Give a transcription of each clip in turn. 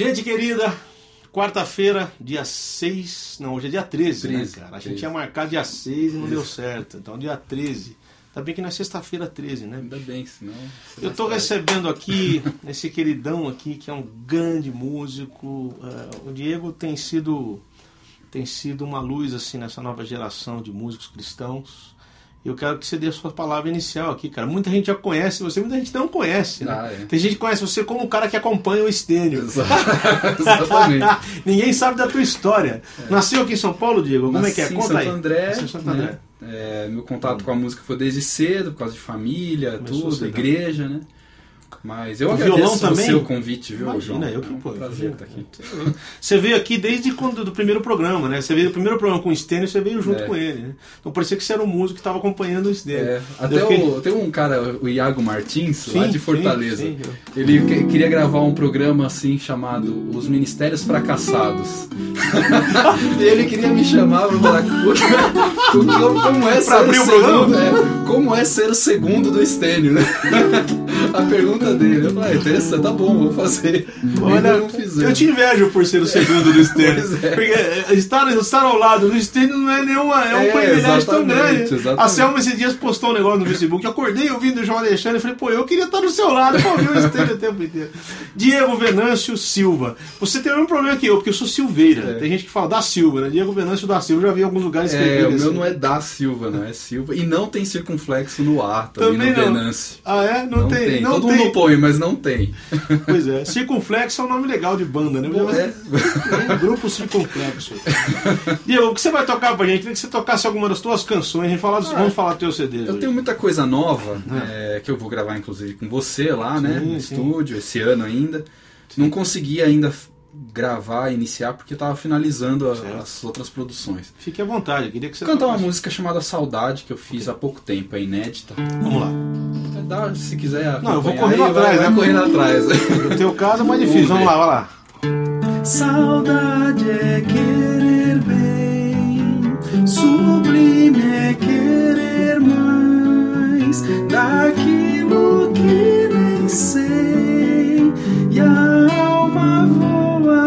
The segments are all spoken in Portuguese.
Gente querida, quarta-feira, dia 6. Não, hoje é dia 13, 13 né, cara? A gente tinha marcado dia 6 e não deu certo. Então, dia 13. Tá bem que na é sexta-feira 13, né? Ainda bem, senão. Eu tô recebendo aqui esse queridão aqui, que é um grande músico. Uh, o Diego tem sido, tem sido uma luz assim nessa nova geração de músicos cristãos. Eu quero que você dê a sua palavra inicial aqui, cara. Muita gente já conhece você, muita gente não conhece. Né? Ah, é. Tem gente que conhece você como um cara que acompanha o Estênio. Exatamente. Ninguém sabe da tua história. É. Nasceu aqui em São Paulo, Diego? Como Nasci é que é? Conta Santo aí. André, Nasceu em Santo André. Né? É, meu contato com a música foi desde cedo, por causa de família, Começou tudo, igreja, né? Mas eu o agradeço violão também? o seu convite, viu, Imagina, João? eu que é um pô, prazer estar aqui. Você veio aqui desde quando do primeiro programa, né? Você veio do primeiro programa com o Stênio, você veio junto é. com ele, né? Então parecia que você era um músico que estava acompanhando o Stênio. É. Até fiquei... o, tem um cara, o Iago Martins, sim, lá de Fortaleza. Sim, sim. Ele que, queria gravar um programa assim chamado Os Ministérios Fracassados. e ele queria me chamar para falar como é ser abrir o programa? É, como é ser o segundo do Stênio, né? A pergunta dele. Eu falei, ah, interessante, tá bom, vou fazer. Olha, não eu te invejo por ser o segundo do Stênio. É. Porque eh, estar, estar ao lado do Stênio não é nenhuma. É um é, privilégio tão grande. Exatamente. A Selma esses dias postou um negócio no Facebook. Eu acordei ouvindo o João Alexandre e falei, pô, eu queria estar do seu lado pra ouvir o Stênio o tempo inteiro. Diego Venâncio Silva. Você tem o mesmo problema que eu, porque eu sou Silveira. É. Tem gente que fala da Silva, né? Diego Venâncio da Silva. Eu já vi em alguns lugares escrever. É, o meu assim. não é da Silva, não. É Silva. E não tem circunflexo no ar também, também no não. Venâncio. Ah, é? Não, não tem. tem. Não Todo tem. mundo põe, mas não tem. Pois é. Circunflexo é um nome legal de banda, né? É. Grupo Circunflexo. Diego, o que você vai tocar pra gente? Queria que você tocasse alguma das tuas canções. A gente fala, ah, vamos falar do teu CD. Eu tenho muita coisa nova, é. É, que eu vou gravar inclusive com você lá, né, sim, né? No sim. estúdio, esse ano ainda. Sim. Não consegui ainda gravar, iniciar, porque estava finalizando a, as outras produções. Fique à vontade, queria que você cantar uma música chamada Saudade que eu fiz okay. há pouco tempo, é inédita. Vamos lá. É, dá, se quiser. Não, eu vou correndo aí, atrás, vai, vai correndo atrás. No teu caso é mais difícil, vamos, vamos lá, vai lá. Saudade é querer bem, sublime é querer mais daquilo que nem sei. E a alma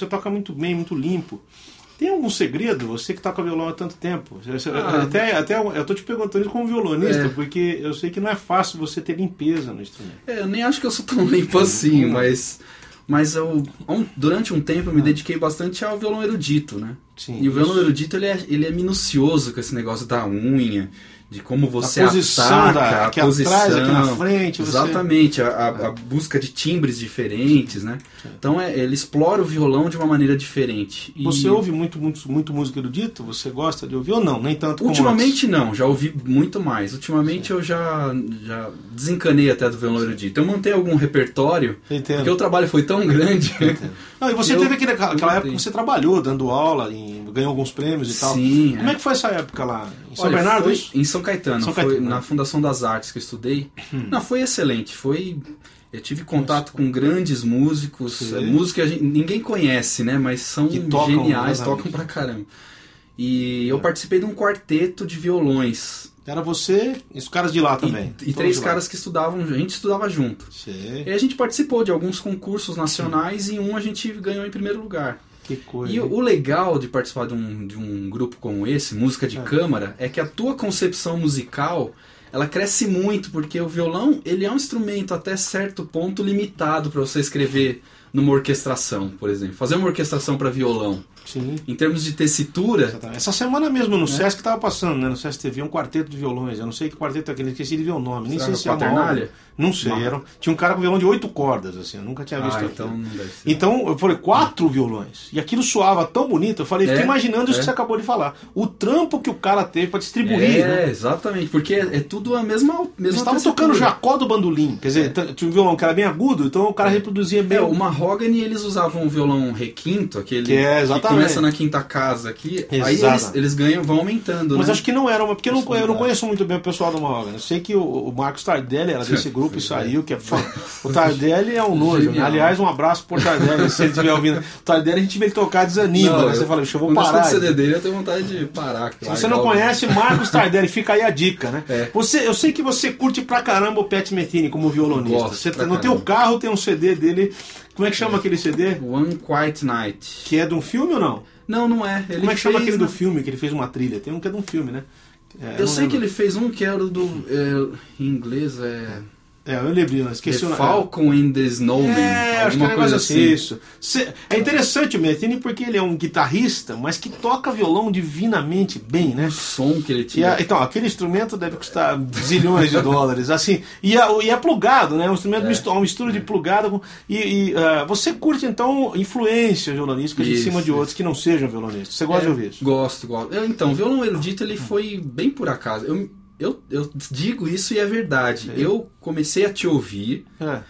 você toca muito bem, muito limpo. Tem algum segredo? Você que toca violão há tanto tempo. Ah, até, até eu tô te perguntando isso como violonista, é. porque eu sei que não é fácil você ter limpeza no instrumento. É, eu nem acho que eu sou tão limpo assim, mas. Mas eu, durante um tempo eu me ah. dediquei bastante ao violão erudito, né? Sim, e o violão erudito ele é, ele é minucioso com esse negócio da unha, de como você a posição ataca, da, a posição, atrás, aqui na frente. Você... Exatamente, a, a, busca de timbres diferentes, né? Então é, ele explora o violão de uma maneira diferente. E... Você ouve muito, muito, muito música erudita? Você gosta de ouvir ou não? Nem tanto Ultimamente não, já ouvi muito mais. Ultimamente eu já, já desencanei até do violão erudito. Eu montei algum repertório, Entendo. porque o trabalho foi tão grande. Não, e você teve aquele, aquela época que você trabalhou dando aula, em, ganhou alguns prêmios e tal. Sim. Como é. é que foi essa época lá? Em São Olha, Bernardo? Em São Caetano. São Caetano. na Fundação das Artes que eu estudei. Hum. Não, foi excelente. Foi. Eu tive contato Nossa. com grandes músicos, é, música que ninguém conhece, né? Mas são tocam, geniais, tocam pra caramba. E eu é. participei de um quarteto de violões. Era você e os caras de lá também. E, e três caras que estudavam, a gente estudava junto. Sei. E a gente participou de alguns concursos nacionais Sim. e um a gente ganhou em primeiro lugar. Que coisa. E o legal de participar de um, de um grupo como esse, música de é. câmara, é que a tua concepção musical ela cresce muito porque o violão ele é um instrumento até certo ponto limitado para você escrever numa orquestração, por exemplo. Fazer uma orquestração para violão Sim. Em termos de tessitura. Essa semana mesmo no é. Sesc estava passando, né? No Sesc TV, um quarteto de violões. Eu não sei que quarteto é aquele, esqueci de ver o nome. Nem Será sei se é uma Não sei. Era, tinha um cara com violão de oito cordas, assim. Eu nunca tinha visto ah, então não deve ser. Então, eu falei, quatro violões. E aquilo soava tão bonito. Eu falei, é, fiquei imaginando é. isso que você acabou de falar. O trampo que o cara teve para distribuir. É, né? exatamente. Porque é, é, tudo a mesma. mesma Eles estavam tocando Jacó do bandolim. Quer dizer, é. tinha um violão que era bem agudo, então o cara reproduzia bem. É, o Mahogany eles usavam um violão requinto, aquele que, é, exatamente. que começa na quinta casa aqui, Exato. aí eles, eles, ganham, vão aumentando. Mas né? acho que não era uma. Porque eu não, eu não conheço muito bem o pessoal do Mahogany. Eu sei que o, o Marcos Tardelli era desse grupo e saiu, que é fã. O Tardelli é um nojo. Né? Aliás, um abraço pro Tardelli, se ele estiver ouvindo. O Tardelli a gente vê ele tocar desanima. Não, né? Você fala, deixa eu vou parar. Se CD dele, eu tenho vontade de parar. Se você não conhece Marcos Tardelli, fica aí a dica, né? É. Você, eu sei que você curte pra caramba o Pat Metheny como violonista. Gosto você, no caramba. teu carro tem um CD dele. Como é que chama aquele CD? One Quiet Night. Que é de um filme ou não? Não, não é. Ele Como é que chama aquele do filme, que ele fez uma trilha? Tem um que é de um filme, né? É, eu, eu sei lembro. que ele fez um que era do. É, em inglês é. É, eu lembrei, não esqueci the o nome. Falcon in the Snowman. É, acho que é um coisa assim. Isso. É interessante o Metini porque ele é um guitarrista, mas que toca violão divinamente bem, né? O som que ele tinha. então, aquele instrumento deve custar zilhões de dólares, assim. E é, e é plugado, né? Um instrumento é. mistura, uma mistura de plugado. Com, e, e uh, você curte, então, influências violonísticas isso, em cima de outros que não sejam violonistas. Você gosta é, de ouvir isso? Gosto, gosto. Eu, então, o violão erudito ele foi bem por acaso. Eu eu, eu digo isso e é verdade. É. Eu comecei a te ouvir. É.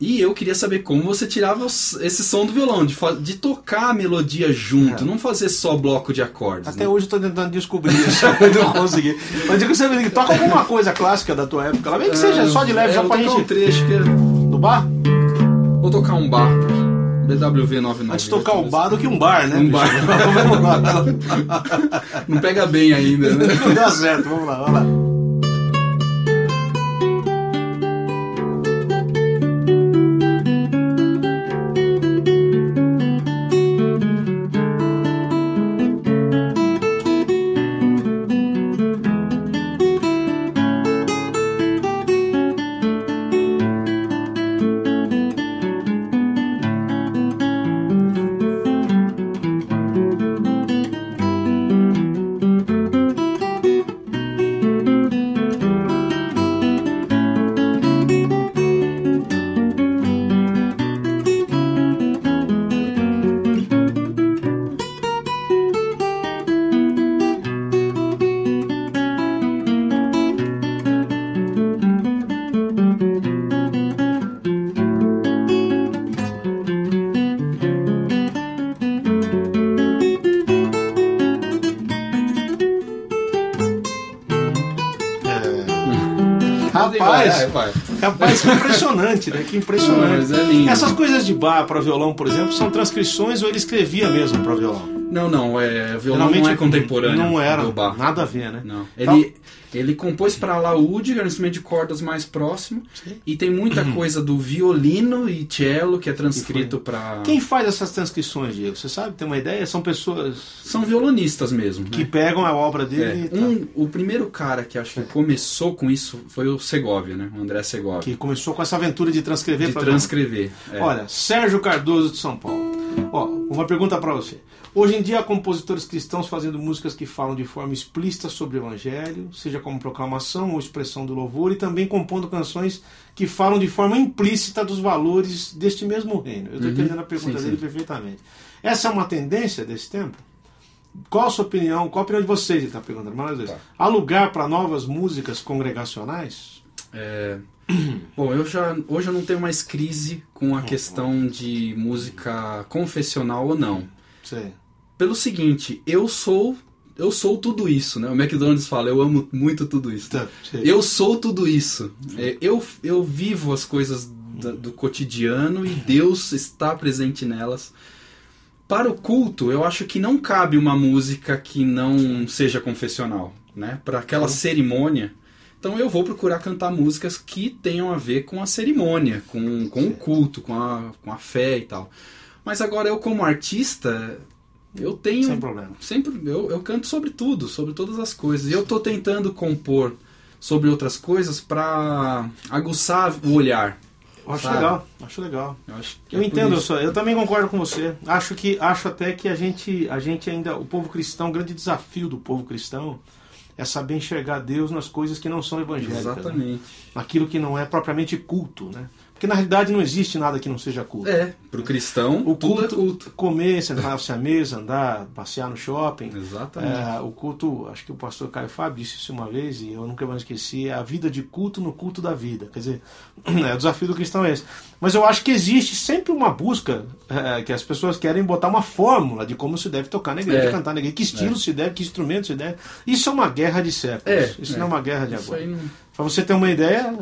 E eu queria saber como você tirava esse som do violão, de, de tocar a melodia junto, é. não fazer só bloco de acordes. Até né? hoje eu tô tentando descobrir isso, não consegui. Mas digo você toca alguma coisa clássica da tua época, lá bem que seja só de leve, é, só pra gente. um trecho que... É do bar? Vou tocar um bar. BWV 99. Antes de tocar o bar do que um bar, né? Um bar. não pega bem ainda, né? Não dá certo, vamos lá, vamos lá. Né? Que impressionante. é lindo. Essas coisas de bar para violão, por exemplo, são transcrições ou ele escrevia mesmo para violão? Não, não, é violão não é contemporâneo. Não era, nada a ver, né? Não. Então, ele, ele compôs para laúde, que era um instrumento de cordas mais próximo, Sim. e tem muita uhum. coisa do violino e cello que é transcrito para. Quem faz essas transcrições, Diego? Você sabe? Tem uma ideia? São pessoas. São violonistas mesmo. Que né? pegam a obra dele. É. Um, o primeiro cara que acho que começou com isso foi o Segovia, né? O André Segovia. Que começou com essa aventura de transcrever De transcrever. É. Olha, Sérgio Cardoso de São Paulo. Uma pergunta para você. Hoje em dia há compositores cristãos fazendo músicas que falam de forma explícita sobre o evangelho, seja como proclamação ou expressão do louvor, e também compondo canções que falam de forma implícita dos valores deste mesmo reino. Eu estou uhum, entendendo a pergunta sim, dele sim. perfeitamente. Essa é uma tendência desse tempo? Qual a sua opinião? Qual a opinião de vocês? Ele está perguntando. Mais vezes. Tá. Há lugar para novas músicas congregacionais? É, Bom, eu já hoje eu não tenho mais crise com a questão de música confessional ou não. Sim. Pelo seguinte, eu sou eu sou tudo isso, né? O McDonald's fala, eu amo muito tudo isso. Tá, eu sou tudo isso. É, eu, eu vivo as coisas do, do cotidiano e Deus está presente nelas. Para o culto, eu acho que não cabe uma música que não seja confessional, né? Para aquela cerimônia, então eu vou procurar cantar músicas que tenham a ver com a cerimônia, com, com o culto, com a, com a fé e tal. Mas agora eu como artista, eu tenho... Sem problema. Sempre, eu, eu canto sobre tudo, sobre todas as coisas. E eu estou tentando compor sobre outras coisas para aguçar o olhar. Acho sabe? legal, acho legal. Eu, acho eu é entendo, eu, eu também concordo com você. Acho que acho até que a gente, a gente ainda, o povo cristão, o grande desafio do povo cristão é saber enxergar Deus nas coisas que não são evangélicas. Né? Exatamente. Né? Naquilo que não é propriamente culto, né? Porque na realidade não existe nada que não seja culto. É, para o cristão, o culto, é culto. Comer, sentar-se à mesa, andar, passear no shopping. Exatamente. É, o culto, acho que o pastor Caio Fábio disse isso uma vez e eu nunca mais esqueci, é a vida de culto no culto da vida. Quer dizer, é, o desafio do cristão é esse. Mas eu acho que existe sempre uma busca é, que as pessoas querem botar uma fórmula de como se deve tocar na igreja, é. cantar na igreja, que estilo é. se deve, que instrumento se deve. Isso é uma guerra de séculos. É, isso não é uma guerra de agora. Não... Para você ter uma ideia,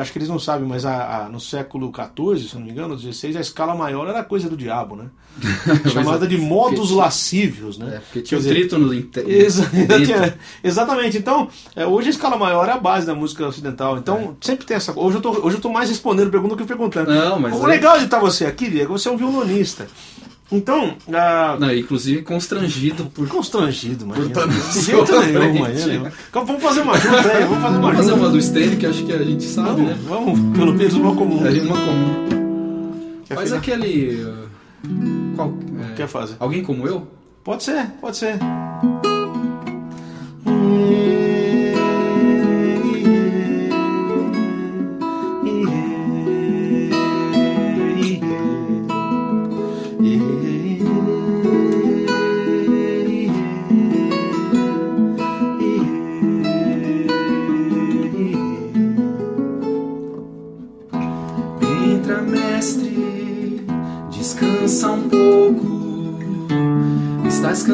acho que eles não sabem, mas a, a, no século XIV, se não me engano, no XVI, a escala maior era coisa do diabo, né? Chamada de modos lascívios, né? É, porque tinha o trítono exa Exatamente. Então, é, hoje a escala maior é a base da música ocidental. Então, é. sempre tem essa Hoje eu tô, hoje eu tô mais respondendo pergunta do que perguntando. Não, mas o é legal de estar você aqui, Diego, você é um violonista. Então, Não, inclusive constrangido por. Constrangido, mas. Por nenhum, imagina. Vamos fazer uma junta aí, vamos fazer uma Vamos fazer uma do Stênio que acho que a gente sabe, vamos, né? Vamos, pelo menos uma comum. É uma comum. Quer Faz aquele. Uh, qual, é, Quer fazer? Alguém como eu? Pode ser, pode ser.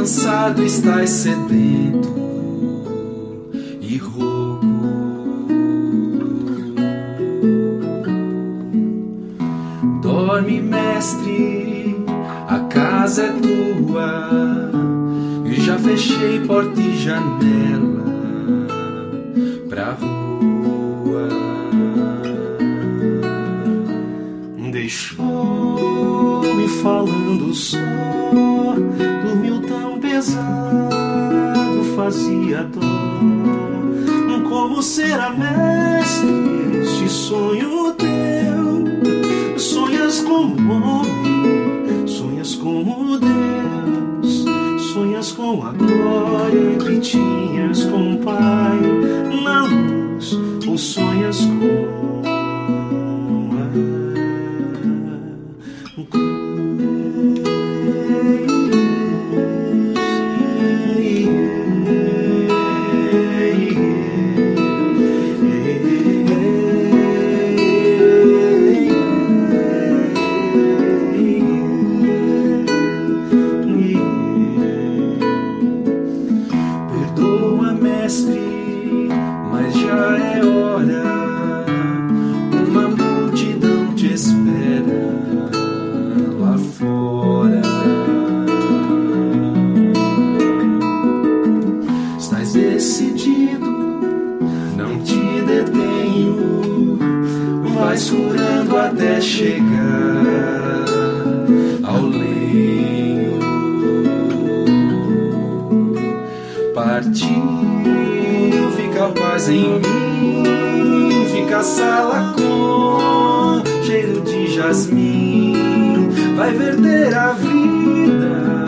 Cansado, estás sedento e rouco. Dorme, mestre, a casa é tua. E já fechei porta e janela pra rua. Deixou-me falando só pesado fazia dor. Como será mestre este sonho teu? Sonhas como homem, sonhas como Deus, sonhas com a glória que tinhas com o Pai na luz, ou sonhas com vai verter a vida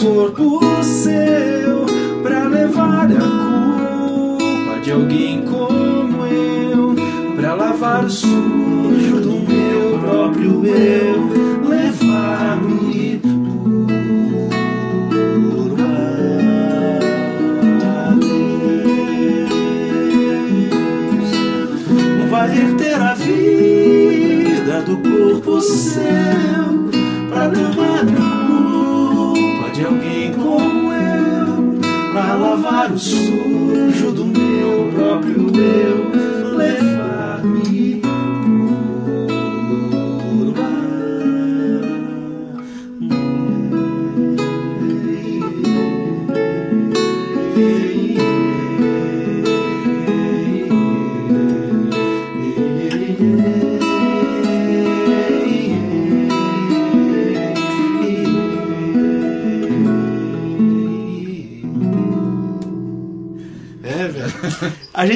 corpo seu pra levar a culpa de alguém como eu, pra lavar o sujo do meu próprio eu, levar-me vai verter a vida do corpo seu para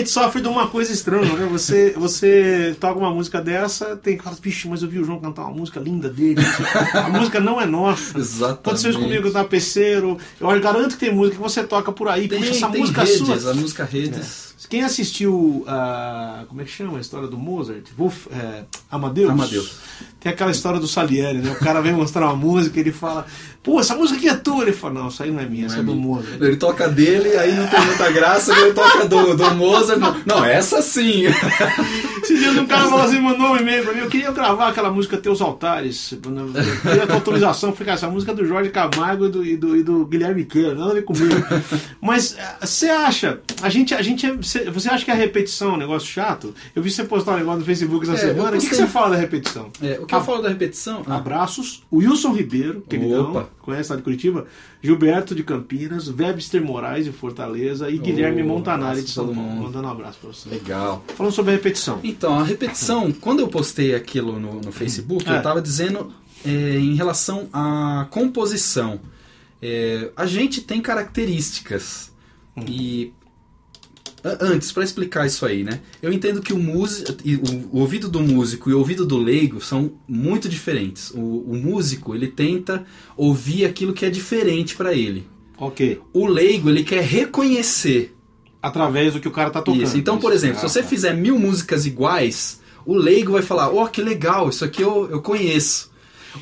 gente sofre de uma coisa estranha, né? Você, você toca uma música dessa, tem cara, bicho, mas eu vi o João cantar uma música linda dele. A música não é nossa. Exatamente. Aconteceu isso comigo, tava peceiro. Eu garanto que tem música que você toca por aí. Tem, Puxa, essa música redes, sua. a música Redes. Quem assistiu a. Como é que chama a história do Mozart? Wolf, é, Amadeus? Amadeus. Tem aquela história do Salieri, né? O cara vem mostrar uma música e ele fala: Pô, essa música aqui é tua. Ele fala: Não, isso aí não é minha, essa é, do Mozart. Ele toca dele, aí não tem muita graça, ele toca do, do Mozart. Não, não, essa sim. Esses dias um cara falou assim, mandou um e-mail pra mim, eu queria gravar aquela música Teus Altares. Eu queria a tua autorização, ficar essa música é do Jorge Camargo e do, e do, e do Guilherme Queira, nada a ver comigo. Mas você acha, a gente, a gente, é- cê- você acha que a repetição é um negócio chato? Eu vi você postar um negócio no Facebook essa É, eu semana, o que, você fala da repetição? É, o que eu falo da repetição? Ah, Abraços, Wilson Ribeiro, queridão, Opa. conhece lá de Curitiba, Gilberto de Campinas, Webster Moraes de Fortaleza e Guilherme Montanari de São Paulo. Mandando um abraço pra você. legal. Falando sobre a repetição. Então, a repetição, quando eu postei aquilo no, no Facebook, É. eu estava dizendo é, em relação à composição. É, a gente tem características. E a- antes, para explicar isso aí, né? Eu entendo que o, músico, o, ouvido do músico e o ouvido do leigo são muito diferentes. O, o músico, ele tenta ouvir aquilo que é diferente para ele. Ok. O leigo, ele quer reconhecer Através do que o cara tá tocando. isso. Então, por exemplo, se Ah, você tá. fizer mil músicas iguais, o leigo vai falar, ó, que legal, isso aqui eu, eu conheço.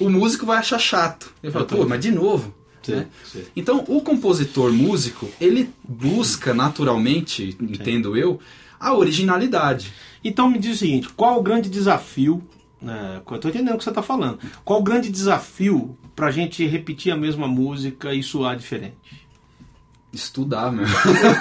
O músico vai achar chato. Ele fala, pô, mas de novo. Sim, né? sim. Então, o compositor músico, ele busca naturalmente, entendo eu, a originalidade. Então me diz o seguinte: qual o grande desafio? Né, eu tô entendendo o que você está falando. Qual o grande desafio pra gente repetir a mesma música e soar diferente? Estudar, meu.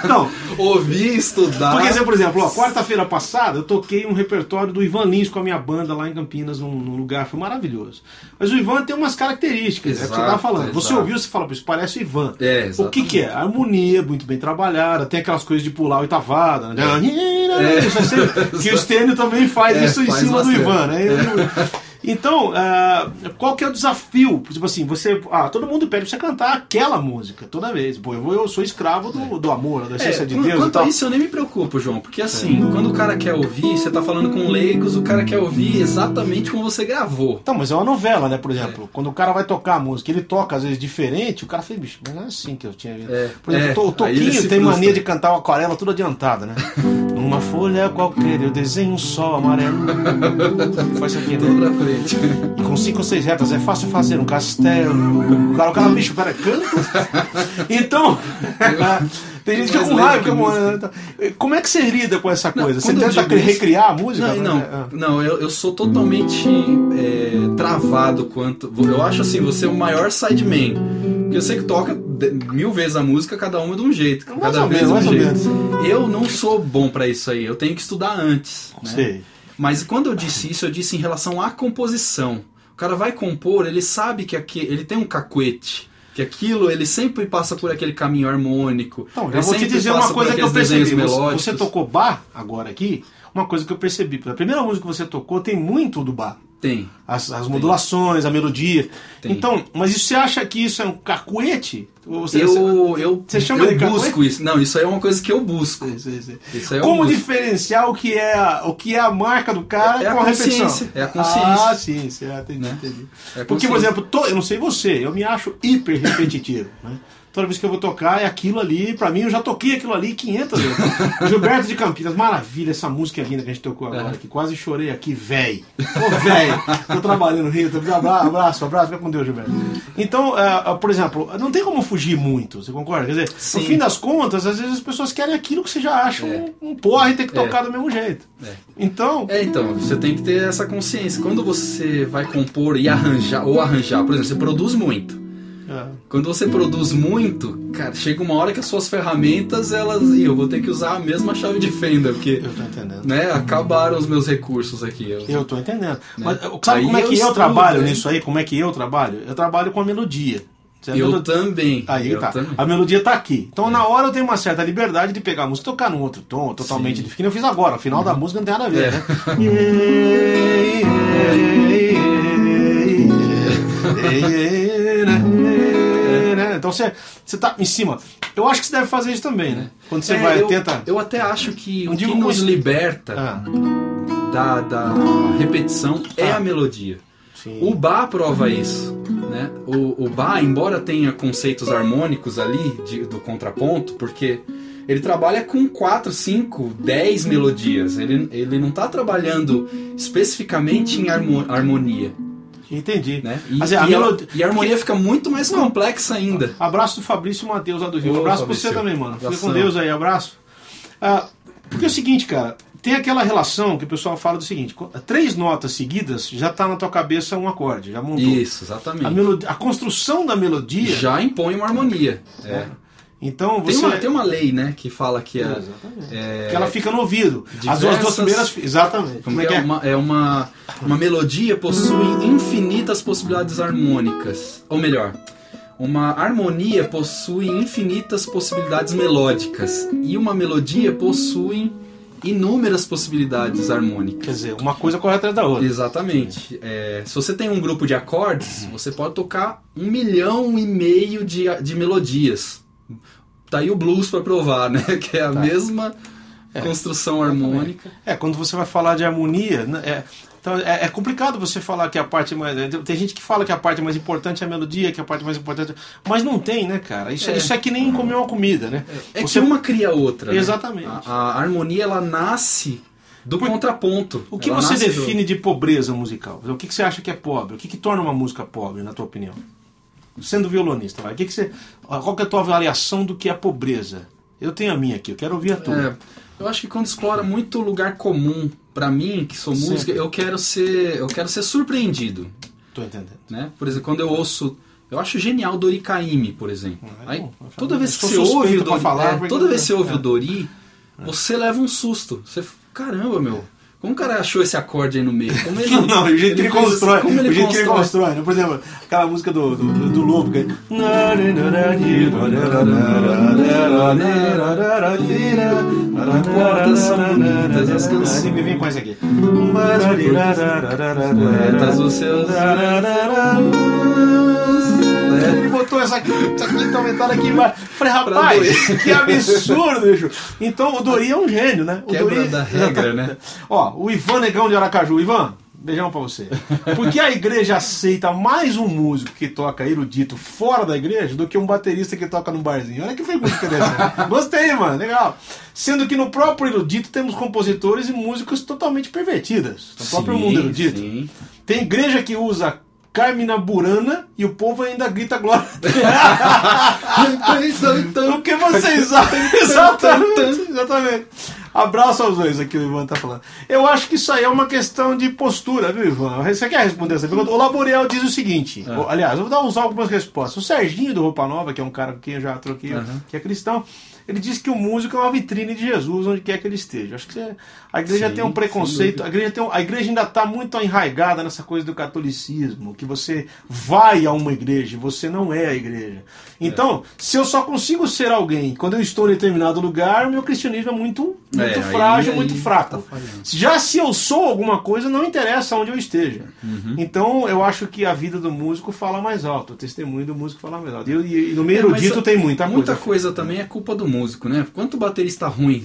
Então, Ouvir, estudar. porque, por exemplo, quarta-feira passada eu toquei um repertório do Ivan Lins com a minha banda lá em Campinas, num, num lugar, foi maravilhoso. Mas o Ivan tem umas características, é o que você Exato, tava falando. Você exato. ouviu, você fala, "Pô, isso parece o Ivan. É, O que, que é? Harmonia muito bem trabalhada, tem aquelas coisas de pular oitavada, né? É sempre- que o Stênio também faz É, isso em faz cima do. Ivan, né? Então, ah, qual que é o desafio? Tipo assim, você. Ah, todo mundo pede pra você cantar aquela música toda vez. Pô, eu, vou- eu sou escravo do, do amor, da É, essência de quan- Deus e quanto tal. a isso eu nem me preocupo, João, porque assim, quando o cara quer ouvir, você tá falando com leigos, o cara quer ouvir exatamente como você gravou. Então, mas é uma novela, né? Por exemplo, quando o cara vai tocar a música, ele toca às vezes diferente, o cara fala, bicho, mas não é assim que eu tinha visto. É, Por exemplo, é, o Toquinho tem frustra. mania de cantar o aquarela tudo adiantada, né? Numa folha qualquer eu desenho um sol amarelo. Faz isso aqui, Tudo né? pra frente. Com cinco ou seis retas é fácil fazer um castelo. O cara, o cara bicho, pera, canta. Então, tem gente que fica com raiva. letra fica com- Como é que você lida com essa coisa? Você quando eu tenta digo isso- recriar a música? Não, né? não, É. não eu, eu sou totalmente é, travado quanto. Eu acho assim, você é o maior sideman. Porque você que toca mil vezes a música, cada uma de um jeito. Mais cada vez menos, de um mais ou jeito. Eu não sou bom pra isso aí, eu tenho que estudar antes. né? Sei. Mas quando eu disse isso, eu disse em relação à composição. O cara vai compor, ele sabe que aqui, ele tem um cacuete. Que aquilo, ele sempre passa por aquele caminho harmônico. Então, eu vou te dizer uma coisa que eu percebi. Melódicos. você tocou bar agora aqui, uma coisa que eu percebi. A primeira música que você tocou tem muito do bar. Tem. As, as modulações, a melodia. Tem. Então, mas isso- você acha que isso é um cacuete? Você, eu, eu, você chama eu de busco isso. Não, isso aí é uma coisa que eu busco. Isso, isso, isso. Como diferenciar o que, é a, o que é a marca do cara é com a, a repetição? É a consciência. Ah, sim, certo, entendi, né? entendi. É Porque, por exemplo, tô, eu não sei você, eu me acho hiper repetitivo. né? Toda vez que eu vou tocar é aquilo ali. Pra mim, eu já toquei aquilo ali 500 vezes. Gilberto de Campinas, maravilha, essa música é linda que a gente tocou agora, é. que quase chorei aqui, véi. Ô, véi, tô trabalhando no Rio, abraço, abraço, abraço, fica com Deus, Gilberto. Então, uh, por exemplo, não tem como fugir muito, você concorda? Quer dizer, Sim. no fim das contas, às vezes as pessoas querem aquilo que você já acha é. um, um porra e tem que tocar é. do mesmo jeito. É. Então. É, então, você tem que ter essa consciência. Quando você vai compor e arranjar, ou arranjar, por exemplo, você produz muito. É. Quando você produz muito, cara, chega uma hora que as suas ferramentas, elas. Eu vou ter que usar a mesma chave de fenda, porque. Eu tô entendendo. Né, acabaram os meus recursos aqui. Eu, eu tô entendendo. Né? Mas sabe aí como é que eu, eu trabalho né? nisso aí? Como é que eu trabalho? Eu trabalho com a melodia. Eu também. Aí eu tá. Também. A melodia tá aqui. Então, é. na hora eu tenho uma certa liberdade de pegar a música e tocar num outro tom, totalmente diferente. Eu fiz agora, o final uhum. da música não tem nada a ver, né? Então você, você tá em cima. Eu acho que você deve fazer isso também, né? Quando você é, vai, eu, tenta. Eu até acho que o que nos liberta ah. da, da repetição é ah. a melodia. Sim. O Bach prova isso. Né? O, o Bach, embora tenha conceitos harmônicos ali de, do contraponto, porque ele trabalha com 4, 5, 10 melodias. Ele, ele não está trabalhando especificamente em harmonia. Entendi. Né? E, assim, a, e, melodia... a, e, a, harmonia fica muito mais complexa ainda. Abraço do Fabrício Matheus lá do Rio. Ô, abraço Fabrício. pra você também, mano. Fica com Deus aí, abraço. Ah, porque é o seguinte, cara, tem aquela relação que o pessoal fala do seguinte: três notas seguidas já está na tua cabeça um acorde, já montou. Isso, exatamente. A, melodia, a construção da melodia. Já impõe uma harmonia. É. é. Então você... tem, uma, tem uma lei, né, que fala que é, é que ela fica no ouvido. As duas, duas primeiras, exatamente. Como é, que é? Uma, é uma uma melodia possui infinitas possibilidades harmônicas, ou melhor, uma harmonia possui infinitas possibilidades melódicas e uma melodia possui inúmeras possibilidades harmônicas. Quer dizer, uma coisa corre atrás da outra. Exatamente. É, se você tem um grupo de acordes, você pode tocar um milhão e meio de, de melodias tá aí o blues para provar, né? Que é a tá. mesma é, construção harmônica. É, quando você vai falar de harmonia, né, é, então é, é, complicado você falar que a parte mais. Tem gente que fala que a parte mais importante é a melodia, que a parte mais importante. Mas não tem, né, cara? Isso é, isso é que nem comer uma comida, né? É, é você... que uma cria outra. Né? Exatamente. A, a, harmonia ela nasce do Por... contraponto. O que ela você define do... de pobreza musical? O que, que você acha que é pobre? O que, que torna uma música pobre, na tua opinião? Sendo violonista, vai. Que, que você, qual que é a tua avaliação do que é pobreza? Eu tenho a minha aqui, eu quero ouvir a tua. É, eu acho que quando explora muito lugar comum, para mim, que sou músico, eu quero ser, eu quero ser surpreendido. Tô entendendo. Né? Por exemplo, quando eu ouço eu acho genial o Dori Caymmi, por exemplo. Ah, é Aí, toda vez que você ouve o Dori, falar, é, toda vez que você ouve é. o Dori, você leva um susto. Você, caramba, meu. Como o cara achou esse acorde aí no meio? Como ele, não, não, o jeito que ele constrói. Assim, como ele o jeito constrói. que ele constrói. Né? Por exemplo, aquela música do, do, do, do Lobo. Que... São bonitas as canções. Me vem com essa aqui. Poetas os seus botou essa, essa quinta aumentada aqui embaixo. Falei, rapaz, que absurdo, bicho. Então o Dori é um gênio, né? O Quebra Dori... da regra, né? Ó, o Ivan Negão de Aracaju. Ivan, beijão pra você. Porque a igreja aceita mais um músico que toca erudito fora da igreja do que um baterista que toca num barzinho. Olha que muito interessante. Gostei, mano, legal. Sendo que no próprio erudito temos compositores e músicos totalmente pervertidas. No próprio mundo erudito. Sim. Tem igreja que usa Carmina Burana e o povo ainda grita glória. o que vocês acham? exatamente, exatamente. Abraço aos dois aqui, o Ivan tá falando. Eu acho que isso aí é uma questão de postura, viu, Ivan? Você quer responder essa pergunta? O Laboriel diz o seguinte: é. aliás, eu vou dar usar algumas respostas. O Serginho do Roupa Nova, que é um cara com quem eu já troquei, uhum. que é cristão, ele diz que o músico é uma vitrine de Jesus onde quer que ele esteja. Acho que a igreja Sim, tem um preconceito, a igreja, tem um, a igreja ainda está muito enraigada nessa coisa do catolicismo, que você vai a uma igreja, você não é a igreja. Então, é. se eu só consigo ser alguém quando eu estou em determinado lugar, o meu cristianismo é muito, muito é, frágil, aí, muito aí fraco. Tá Já se eu sou alguma coisa, não interessa onde eu esteja. Uhum. Então, eu acho que a vida do músico fala mais alto, o testemunho do músico fala mais alto. E, e, no meio é, erudito tem muita coisa. Muita coisa também é culpa do músico, né? Quanto baterista ruim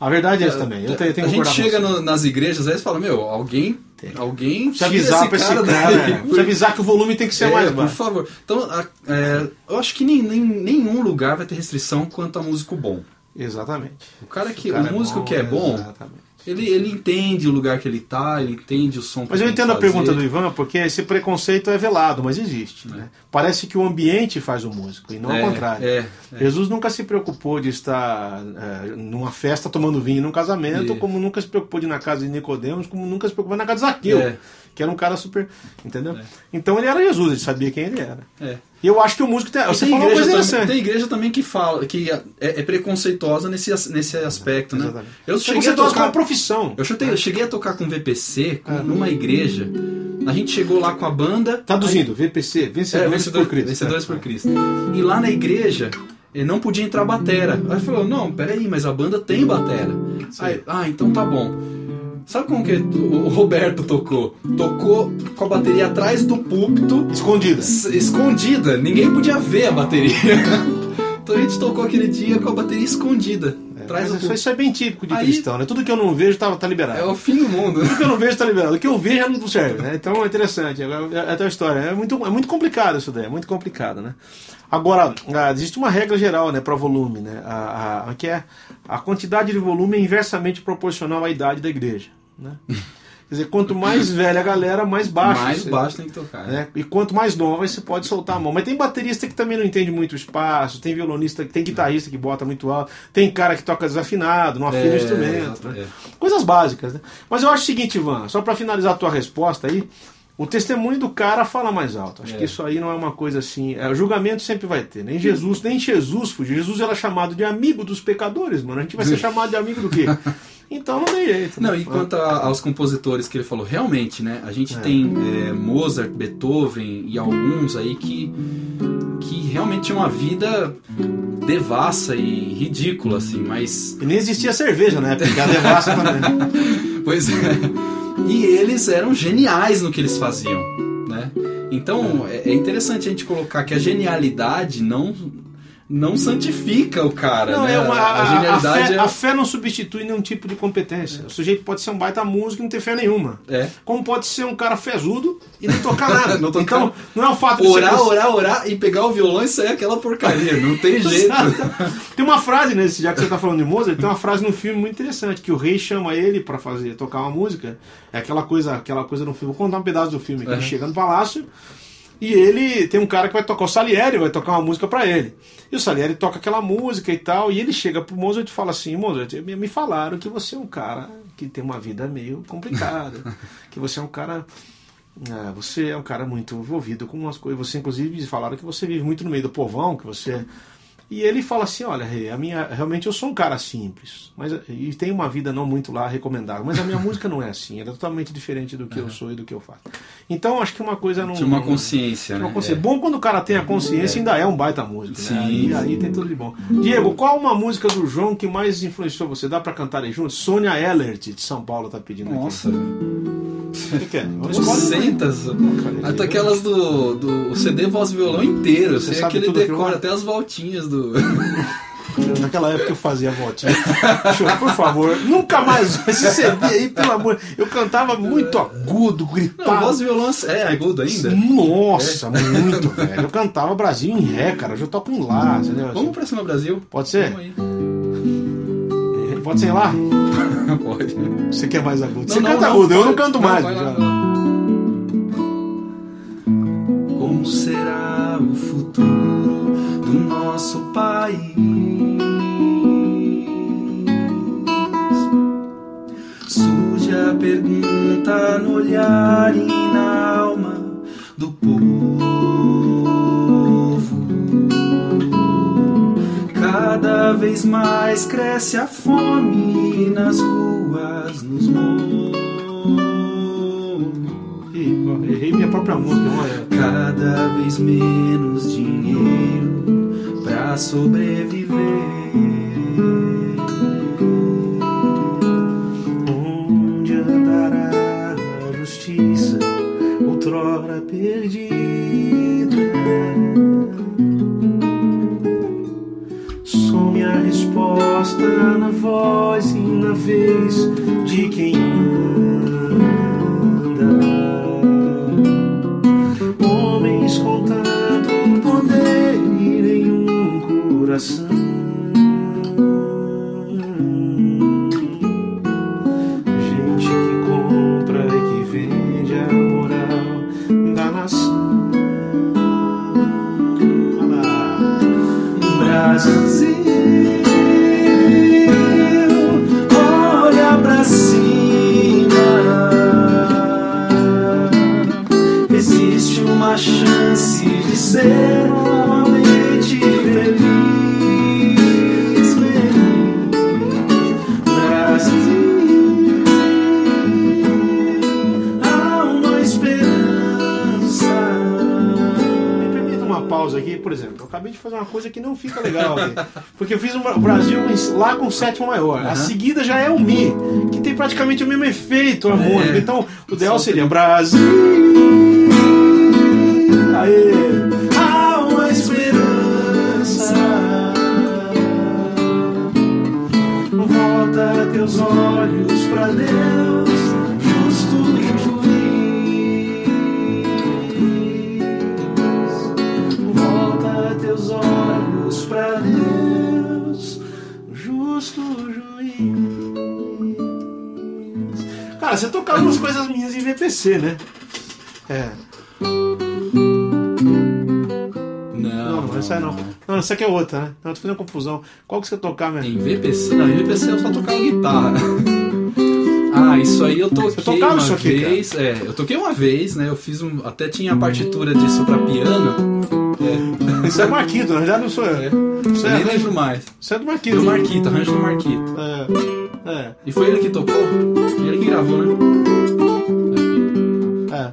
a verdade é isso também. Eu tenho, tenho a gente chega no, nas igrejas, às vezes fala, meu, alguém. Alguém precisa avisar cara, esse cara né? Precisa avisar que o volume tem que ser é, mais baixo. Por favor. Então, é, eu acho que nem, nem, nenhum lugar vai ter restrição quanto a músico bom. Exatamente. O cara que. O, cara o músico é bom, que é bom. Exatamente ele, ele entende o lugar que ele está, ele entende o som que Mas eu entendo a pergunta do Ivan, porque esse preconceito é velado, mas existe. É. Né? Parece que o ambiente faz o músico, e não é, ao contrário. É, é, Jesus nunca se preocupou de estar é, numa festa tomando vinho num casamento, como nunca se preocupou de ir na casa de Nicodemos, como nunca se preocupou na casa de Zaqueu. É que era um cara super. Entendeu? É. Então ele era Jesus, ele sabia quem ele era. É. E eu acho que o músico tem. Você tem igreja, também, tem igreja também que fala, que é, é preconceituosa nesse, nesse aspecto, né? Exatamente. Eu cheguei a tocar uma profissão. Eu, chutei, eu cheguei a tocar com VPC com, é. numa igreja. A gente chegou lá com a banda. Traduzindo, aí, VPC, Vencedores, é, vencedor, por Cristo. Vencedores por Cristo. E lá na igreja não podia entrar batera. Aí falou, não, peraí, mas a banda tem batera. Aí, ah, então tá bom. Sabe como que o Roberto tocou? Tocou com a bateria atrás do púlpito. Escondida. Escondida. Ninguém podia ver a bateria. então a gente tocou aquele dia com a bateria escondida. É, atrás do isso, é bem típico de Aí, cristão, né? Tudo que eu não vejo tá, tá liberado. É o fim do mundo. Tudo que eu não vejo tá liberado. O que eu vejo não serve, né? Então é interessante. É, é, é a história. É muito, é muito complicado isso daí. É muito complicado, né? Agora, ah, existe uma regra geral né, para volume, né? A, a, que é a quantidade de volume é inversamente proporcional à idade da igreja. Né? Quer dizer, quanto mais velha a galera, mais baixo. Mais você, baixo tem que tocar. Né? E quanto mais nova, você pode soltar a mão. Mas tem baterista que também não entende muito espaço, tem violonista, tem guitarrista que bota muito alto, tem cara que toca desafinado, não afina é, o instrumento. Né? É. Coisas básicas. Né? Mas eu acho o seguinte, Ivan, só para finalizar a tua resposta aí, o testemunho do cara fala mais alto. Acho é. que isso aí não é uma coisa assim. É, o julgamento sempre vai ter. Nem Jesus, nem Jesus fugiu. Jesus era chamado de amigo dos pecadores, mano. A gente vai ser chamado de amigo do quê? Então não tem jeito. Não, né? e quanto a, aos compositores que ele falou, realmente, né? A gente é. tem é, Mozart, Beethoven e alguns aí que, que realmente tinham uma vida devassa e ridícula, assim, mas. E nem existia cerveja né? Porque a devassa também. pois é. E eles eram geniais no que eles faziam, né? Então é, é interessante a gente colocar que a genialidade não não santifica o cara. Não, né? é uma, a, a, genialidade a fé, é... a fé não substitui nenhum tipo de competência. É. O sujeito pode ser um baita músico e não ter fé nenhuma. É. Como pode ser um cara fezudo e não tocar nada. não tocar... Então, não é o fato de orar, ser... orar, orar e pegar o violão e sair aquela porcaria. Não tem jeito. tem uma frase nesse, já que você está falando de Mozart, tem uma frase no filme muito interessante que o rei chama ele para fazer tocar uma música. É aquela coisa, aquela coisa no filme. Vou contar um pedaço do filme. Que ele chega no palácio e ele tem um cara que vai tocar, o Salieri vai tocar uma música para ele. E o Salieri toca aquela música e tal, e ele chega pro Mozart e fala assim: Mozart, me falaram que você é um cara que tem uma vida meio complicada, que você é um cara. É, você é um cara muito envolvido com umas coisas. Você, inclusive, falaram que você vive muito no meio do povão, que você e ele fala assim: olha, Rei, a minha, realmente eu sou um cara simples, mas e tenho uma vida não muito lá recomendável, mas a minha música não é assim, ela é totalmente diferente do que uhum. eu sou e do que eu faço. Então acho que uma coisa não. Tinha uma consciência, uma né? consciência. É. Bom quando o cara tem a consciência, é. ainda é um baita música. Sim, né? aí, aí, tem tudo de bom. Diego, qual uma música do João que mais influenciou você? Dá para cantar aí juntos? Sônia Ellert, de São Paulo, tá pedindo Nossa. aqui. Nossa. O que, que é? Trocentas. Até aquelas do, do CD voz violão inteiro. Você sabe aquele decora até as voltinhas do. Naquela época eu fazia voltinha. Por favor, nunca mais esse CD aí, pelo amor. Eu cantava muito agudo, gritava. Não, voz violão é agudo ainda? Nossa, é. muito, velho. Eu cantava Brasil em ré, cara. Hoje eu toco em lá. Entendeu? Vamos pra cima Brasil? Pode ser? Vamos aí. Pode ser lá? Pode. Você quer mais agudo? Não, Você não, canta não, agudo, eu não canto mais. Como será o futuro do nosso país? Surge a pergunta no olhar e na alma do povo. Cada vez mais cresce a fome nas ruas, nos morros. Errei minha própria música, olha. Cada vez menos dinheiro pra sobreviver. Onde andará a justiça, outrora perdida? Some a resposta na voz e na vez de quem anda. Com sétima maior. A seguida já é o Mi, que tem praticamente o mesmo efeito harmônico. É. Então o ideal seria Brasil. VPC, né? É. Não, não, essa é não. Não, essa aqui é outra, né? Não, tô fazendo confusão. Qual que você tocar, mesmo? Em VPC? Não, em VPC eu só tocava guitarra. Ah, isso aí eu toquei tocava uma isso aqui, vez. É, eu toquei uma vez, né? Eu fiz um. Até tinha a partitura disso pra piano. É, Isso é Marquito, na verdade não sou eu. é. Isso Eu é, nem lembro mais. isso é do Marquito. Do Marquito, arranjo do Marquito. É. É. E foi ele que tocou? Ele que gravou, né? É.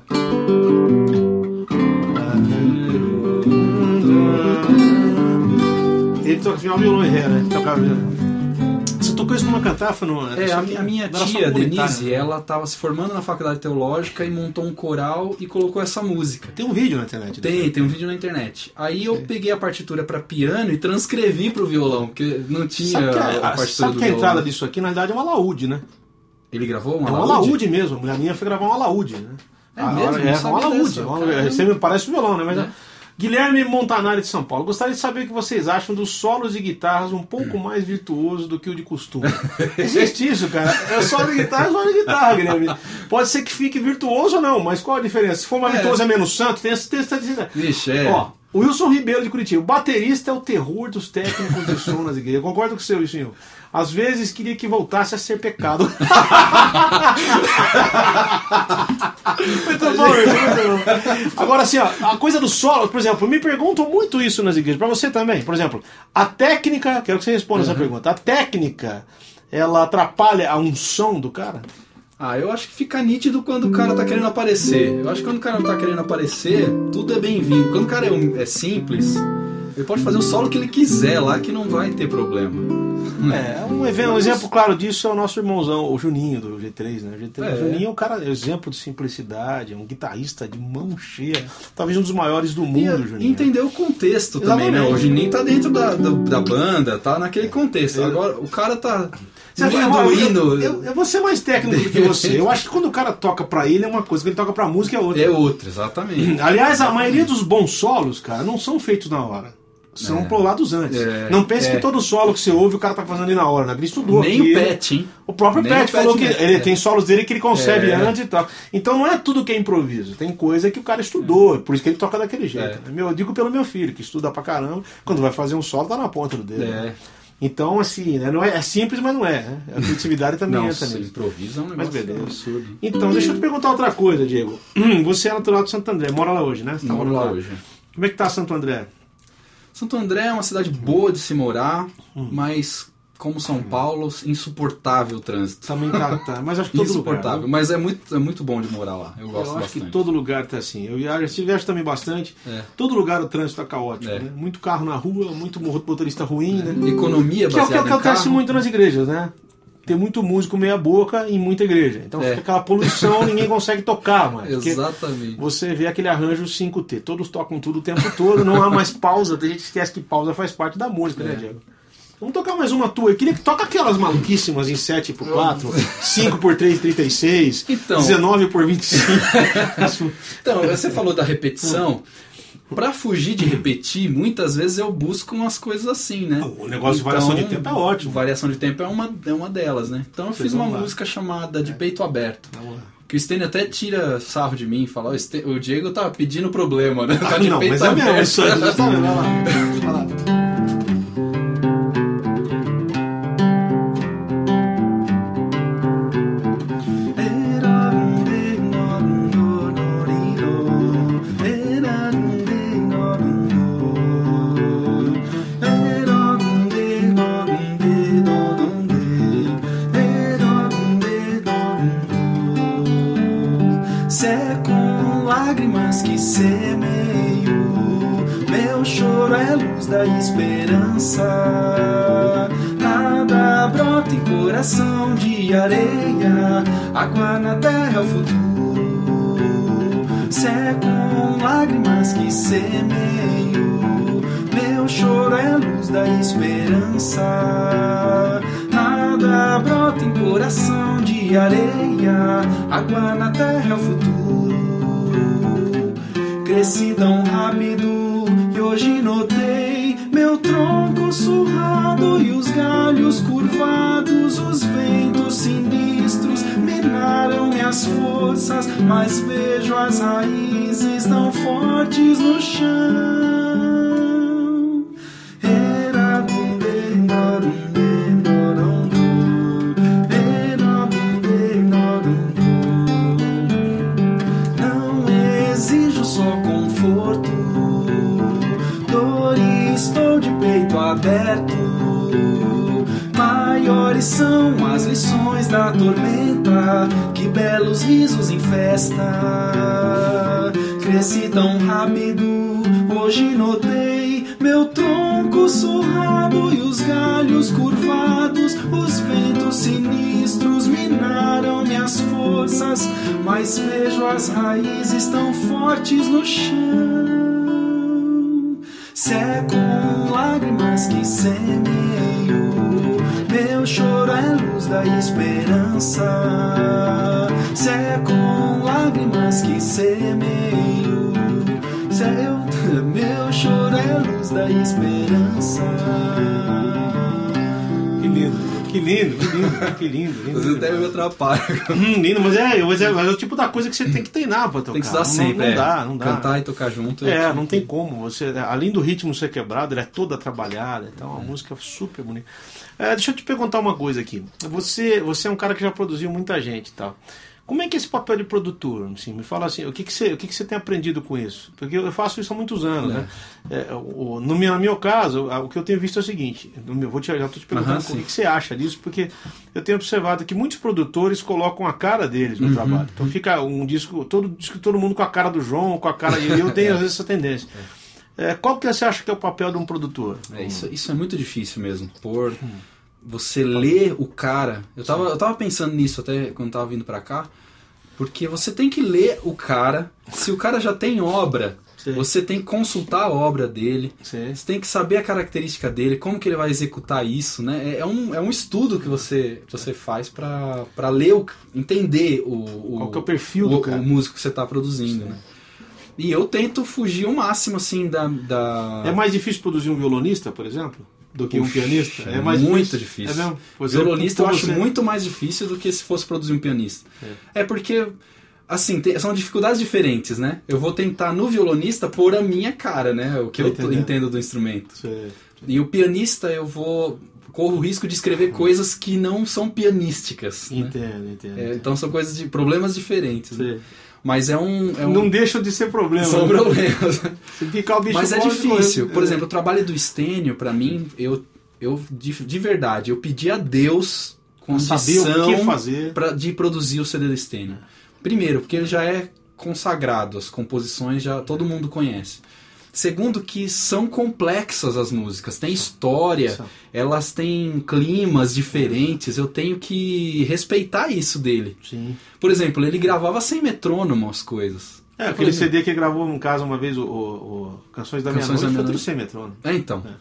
Ele toca violão e ré, né? Ele tocava violão. Você tocou isso numa cantafa? No, É, a, mi- a minha tia, Denise, né? ela tava se formando na faculdade teológica e montou um coral e colocou essa música. Tem um vídeo na internet. Tem, tem um vídeo na internet. Aí eu peguei a partitura pra piano e transcrevi pro violão, porque não tinha Sabe que, a, a, partitura sabe do que a violão. entrada disso aqui, na verdade, é um alaúde, né? Ele gravou um É um alaúde? alaúde mesmo. A minha foi gravar um alaúde, né? É A- mesmo? É, Não um dessa. é. Você me parece um violão, né? Mas, É. Guilherme Montanari de São Paulo. Gostaria de saber o que vocês acham dos solos de guitarras um pouco mais virtuoso do que o de costume. Existe isso, cara. É solo de guitarra, é solo de guitarra, Guilherme. Pode ser que fique virtuoso ou não, mas qual a diferença? Se for mais É. virtuoso é menos santo, tem essa tem essa- Vixe, é. Ó, o Wilson Ribeiro de Curitiba. O baterista é o terror dos técnicos de som nas igrejas. Eu concordo com o seu, Wilson. Às vezes queria que voltasse a ser pecado. muito bom, muito bom. Agora, assim, ó, a coisa do solo, por exemplo, me perguntam muito isso nas igrejas. Pra você também. Por exemplo, a técnica, quero que você responda essa pergunta. A técnica, ela atrapalha a unção do cara? Ah, eu acho que fica nítido quando o cara tá querendo aparecer. Eu acho que quando o cara não tá querendo aparecer, tudo é bem-vindo. Quando o cara é, um- é simples, ele pode fazer o solo que ele quiser lá, que não vai ter problema. É, um, even- um exemplo claro disso é o nosso irmãozão, o Juninho do G3, né? O G3, É. Juninho é um cara, é exemplo de simplicidade, é um guitarrista de mão cheia, talvez um dos maiores do mundo, E Juninho. entender o contexto também, né? Exatamente. O Juninho tá dentro da, da, da banda, tá naquele contexto. Agora, o cara tá Você o eu, eu, eu vou ser mais técnico do que você. Eu acho que quando o cara toca pra ele é uma coisa, quando ele toca pra música é outra. É outro, exatamente. Aliás, a maioria dos bons solos, cara, não são feitos na hora. São É. prolados antes. É, Não pense é. que todo solo que você ouve o cara tá fazendo ali na hora, né? Ele estudou. Nem aquilo. o Pet, hein? O próprio Pet o Pet falou que mesmo, ele é. tem solos dele que ele concebe É. antes e tal. Então não é tudo que é improviso. Tem coisa que o cara estudou, por isso que ele toca daquele jeito. É. né? Meu, eu digo pelo meu filho, que estuda pra caramba, quando vai fazer um solo tá na ponta do dedo. É. né? Então, assim, né? não é, é simples, mas não é. Né? A criatividade também Não, entra se nisso. improvisa é um Mas beleza. absurdo. Então, deixa eu te perguntar outra coisa, Diego. Você é natural de Santo André, mora lá hoje, né? Você tá Moro morando lá hoje. Como é que tá Santo André? Santo André é uma cidade boa de se morar, hum. mas como São Paulo, insuportável o trânsito. Também tá, tá. Mas acho que todo insuportável. Lugar, mas é muito, é muito bom de morar lá. Eu gosto eu acho bastante. que todo lugar tá assim. Eu já estive também bastante. É. Todo lugar o trânsito tá caótico. É. Né? Muito carro na rua, muito motorista ruim, é. né? Economia baseada Que é o que acontece muito nas igrejas, né? Tem muito músico meia boca em muita igreja. Então é. fica aquela poluição, ninguém consegue tocar, mano. Exatamente. Você vê aquele arranjo 5T. Todos tocam tudo o tempo todo, não há mais pausa. Tem gente que esquece que pausa faz parte da música, né, é. Diego? Vamos tocar mais uma tua. Eu queria que toca aquelas maluquíssimas em 7 por 4, 5 por 3, 36, então, 19 por 25. então, você falou da repetição. Para fugir de repetir, muitas vezes eu busco umas coisas assim, né? O negócio então, de variação de tempo é ótimo. Variação de tempo é uma, é uma delas, né? Então eu Vocês fiz uma lá. música chamada De é. Peito Aberto. Que o Stênio até tira sarro de mim e fala: o Diego tá pedindo problema, né? Tá de não, peito mas aberto. É mesmo, isso aí, vai lá. Vai lá. Areia, água na terra é o futuro. Se com lágrimas que semeio, meu choro é a luz da esperança. Nada brota em coração de areia, água na terra é o futuro. Cresci tão rápido e hoje notei meu tronco surrado e os galhos curvados, minhas forças, mas vejo as raízes tão fortes no chão. Tão rápido, hoje notei meu tronco surrado e os galhos curvados. Os ventos sinistros minaram minhas forças, mas vejo as raízes tão fortes no chão. Se é com lágrimas que semeio meu choro é luz da esperança. Lindo. Que lindo, que lindo, lindo. lindo até me atrapalha. Hum, lindo, mas é, mas, é, mas é o tipo da coisa que você tem que treinar pra tocar. Tem que estar sempre. Não, não é. dá, não dá. Cantar e tocar junto. É, é não tem como. Você, além do ritmo ser quebrado, ele é toda trabalhada. Então, é uma música super bonita. É, deixa eu te perguntar uma coisa aqui. Você, você é um cara que já produziu muita gente e tá? tal. Como é que é esse papel de produtor? Assim, me fala assim, o que, que, você, o que, que você tem aprendido com isso? Porque eu faço isso há muitos anos, né? é. né? É, o, no, meu, no meu caso, o que eu tenho visto é o seguinte, no meu, vou te, já estou te perguntando uhum, o que, que, você acha disso, porque eu tenho observado que muitos produtores colocam a cara deles no uhum, trabalho. Então fica um disco, todo disco, todo mundo com a cara do João, com a cara de. Eu tenho às vezes essa tendência. É. é, qual que você acha que é o papel de um produtor? É, isso, isso é muito difícil mesmo. Por. Hum você lê o cara. Eu tava, eu tava pensando nisso até quando tava vindo para cá. Porque você tem que ler o cara. Se o cara já tem obra, Sim. você tem que consultar a obra dele. Sim. Você tem que saber a característica dele, como que ele vai executar isso, né? É, é um, é um estudo que você, você faz para ler, o, entender o, o, Qual que é o perfil o, do cara. o músico que você está produzindo, né? E eu tento fugir o máximo, assim, da, da... É mais difícil produzir um violonista, por exemplo? Do que um pianista? É, mais muito difícil. difícil. É mesmo? Pois Violonista eu acho muito mais difícil do que se fosse produzir um pianista. É, é porque, assim, são dificuldades diferentes, né? Eu vou tentar no violonista pôr a minha cara, né? O que eu, eu entendo do instrumento. E o pianista eu vou corro o risco de escrever coisas que não são pianísticas. Entendo, né? entendo. É, então são coisas de problemas diferentes. Né? Mas é um, é um... Não deixa de ser problema. São né? problemas. Ficar o bicho Mas é difícil. Por exemplo, o trabalho do Estênio, para mim, eu, eu de, de, verdade, eu pedi a Deus condição pra, de produzir o CD do Estênio. Primeiro, porque ele já é consagrado, as composições já todo mundo conhece. Segundo, que são complexas as músicas, tem história, elas têm climas diferentes, eu tenho que respeitar isso dele. Sim. Por exemplo, ele gravava sem metrônomo as coisas. É, aquele CD que gravou, no caso, uma vez, o, o, o Canções da Canções Meia-Noite, foi tudo sem metrônomo. É, então. É.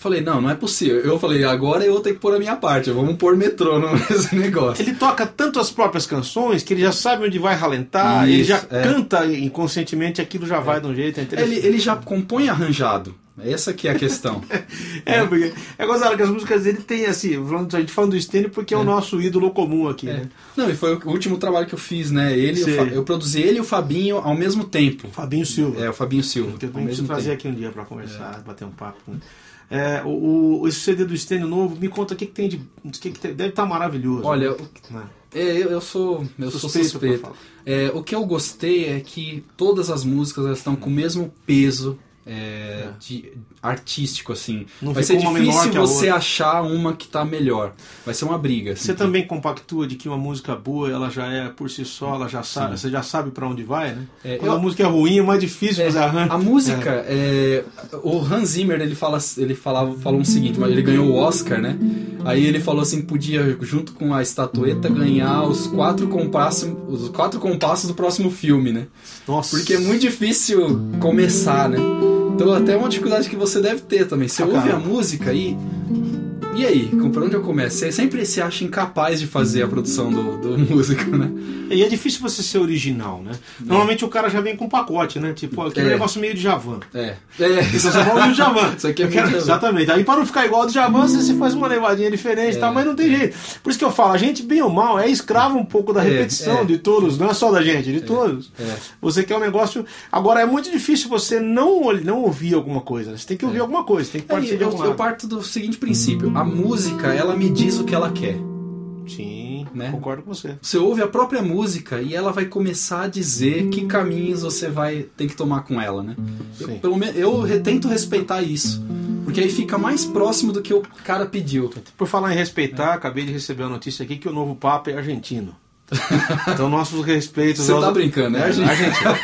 Falei, não, não é possível. Eu falei, agora eu vou ter que pôr a minha parte, vamos pôr metrônomo nesse negócio. Ele toca tanto as próprias canções que ele já sabe onde vai ralentar, Isso, ele já é. canta inconscientemente, aquilo já vai é. de um jeito. É ele, ele já compõe arranjado. Essa que é a questão. é, é, porque é gozado que as músicas dele tem assim, a gente falando do Stênio porque é. é, o nosso ídolo comum aqui, é. né? Não, e foi o último trabalho que eu fiz, né? Ele, eu, eu produzi ele e o Fabinho ao mesmo tempo. Fabinho Silva. É, o Fabinho Silva. Que eu tenho que trazer aqui um dia para conversar, bater um papo. É, o, o, esse CD do Stênio novo, me conta o que, que tem de. Que, que tem, deve estar tá maravilhoso. Olha, né? é, eu, eu, sou. Eu suspeito sou suspeito. É, o que eu gostei é que todas as músicas estão com o mesmo peso é, é. De, artístico, assim. Não Vai ser difícil você achar uma que tá melhor. Vai ser uma briga. Assim, você também compactua de que uma música boa, ela já é por si só, ela já sabe, você já sabe para onde vai, né? É, Quando eu, a música é ruim, é mais difícil é, fazer arranjo. A música, é. é. o Hans Zimmer, ele fala, ele falava, falou o seguinte, mas ele ganhou o Oscar, né? Aí ele falou assim, podia junto com a estatueta ganhar os quatro compassos, os quatro compassos do próximo filme, né? Nossa. Porque é muito difícil começar, né? Então até uma dificuldade que você deve ter também. Você ah, ouve cara. a música e e aí, por onde eu começo? Você sempre se acha incapaz de fazer a produção do, do músico, né? E é difícil você ser original, né? É. Normalmente o cara já vem com pacote, né? Tipo, aquele é. negócio meio de Javan. É. É. Você fala do Javan. Isso aqui é quero, Exatamente. Aí para não ficar igual ao do Javan, você faz uma levadinha diferente, é. tá? mas não tem jeito. Por isso que eu falo, a gente, bem ou mal, é escravo um pouco da é, repetição é. de todos, não é só da gente, de todos. Você quer um negócio. Agora, é muito difícil você não, não ouvir alguma coisa. Você tem que ouvir alguma coisa, tem que partir de alguma Eu parto do seguinte princípio: a música, ela me diz o que ela quer. Sim, né? concordo com você. Você ouve a própria música e ela vai começar a dizer que caminhos você vai ter que tomar com ela, né? Eu, pelo menos, eu tento respeitar isso. Porque aí fica mais próximo do que o cara pediu. Por falar em respeitar, é. acabei de receber a notícia aqui que o novo Papa é argentino. Então, nossos respeitos. Você aos... tá brincando, né? Argentina.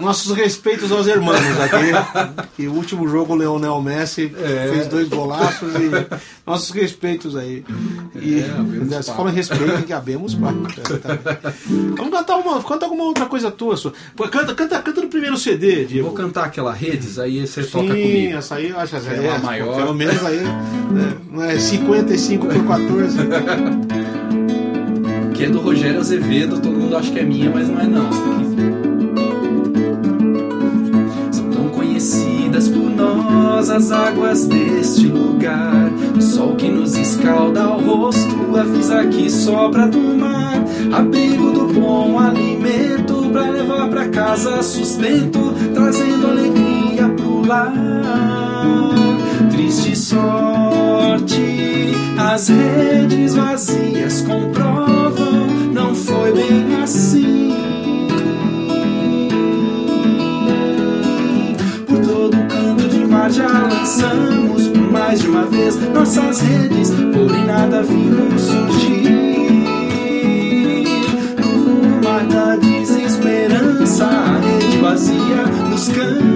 nossos respeitos aos irmãos aqui. Que o último jogo, o Leonel Messi é. fez dois golaços. E nossos respeitos aí. E é, se fala em respeito, que abemos Vamos cantar uma, canta alguma outra coisa tua. Sua. Canta, canta, canta no primeiro CD, Diego. Vou cantar aquela Redes, aí você Sim, toca comigo. essa aí, acho que é, é maior. Pelo menos aí. Né? Não é 55 por 14 que é do Rogério Azevedo, todo mundo acha que é minha, mas não é não. São tão conhecidas por nós as águas deste lugar. O sol que nos escalda o rosto avisa que sobra do mar. Abrigo do bom alimento pra levar pra casa sustento, trazendo alegria pro lar. Triste sorte, as redes vazias não foi bem assim. Por todo canto de mar já lançamos mais de uma vez nossas redes, porém nada vimos surgir. No mar da desesperança, a rede vazia nos cansa.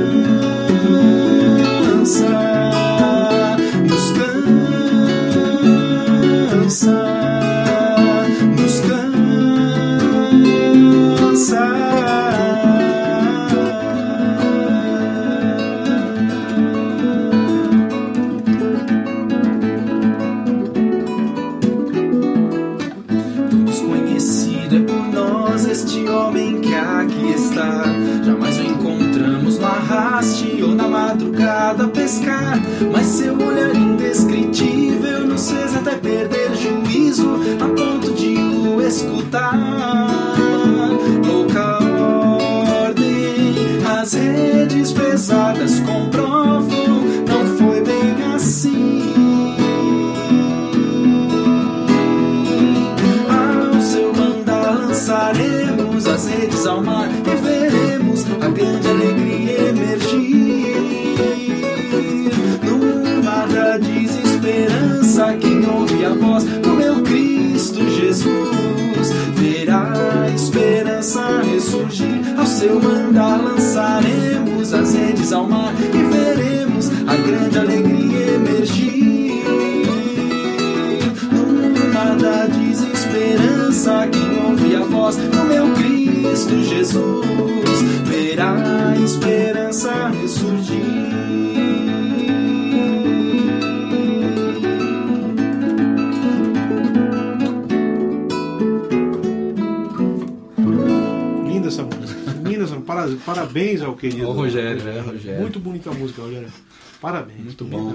Parabéns ao querido. O Rogério, é, Rogério. Muito bonita a música, Rogério. Parabéns. Muito bom.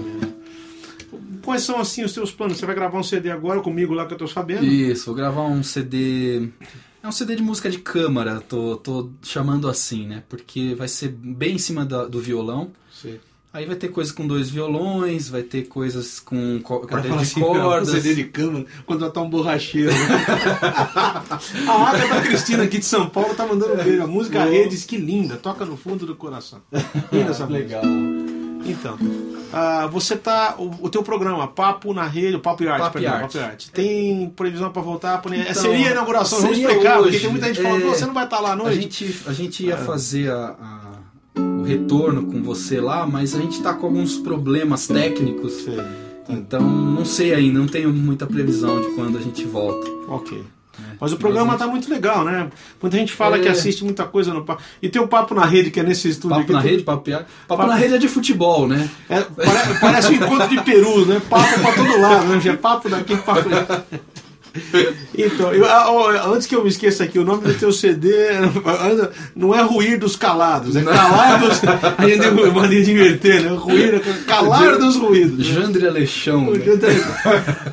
Quais são assim os seus planos? Você vai gravar um CD agora comigo lá que eu tô sabendo? Isso, vou gravar um CD. É um CD de música de câmara, tô, tô chamando assim, né? Porque vai ser bem em cima da, do violão. Sim. Aí vai ter coisa com dois violões, vai ter coisas com quarteto de assim, cordas. CD de vai estar um borracheiro. a Agatha Cristina aqui de São Paulo tá mandando ver. A música oh. Redes, que linda, toca no fundo do coração. Linda essa Legal. Então, uh, você tá. O, o teu programa, Papo na Rede, o Papo e Arte, Papo, perdão, Arte. Papo e Arte. Tem previsão para voltar? Pra... Então, seria a inauguração, seria vamos explicar, hoje, porque tem muita gente falando, é, você não vai estar lá à noite. A gente, a gente ia é. fazer a, a retorno com você lá, mas a gente está com alguns problemas técnicos. Sim. Então não sei ainda, não tenho muita previsão de quando a gente volta. Ok. É, mas o programa está muito legal, né? Muita gente fala é... que assiste muita coisa no papo. E tem o Papo na Rede, que é nesse estúdio papo aqui. Na tem... rede, papo, papo, papo na Rede é de futebol, né? É, parece, parece um encontro de perus, né? Papo para todo lado, né? É papo daqui, papo daqui. Então, eu, ah, antes que eu me esqueça aqui, o nome do teu CD não é Ruir dos Calados, é Calar dos. Aí eu mania de inverter, né? Ruir, calar dos ruídos. Né? Jandre Alexão. Né?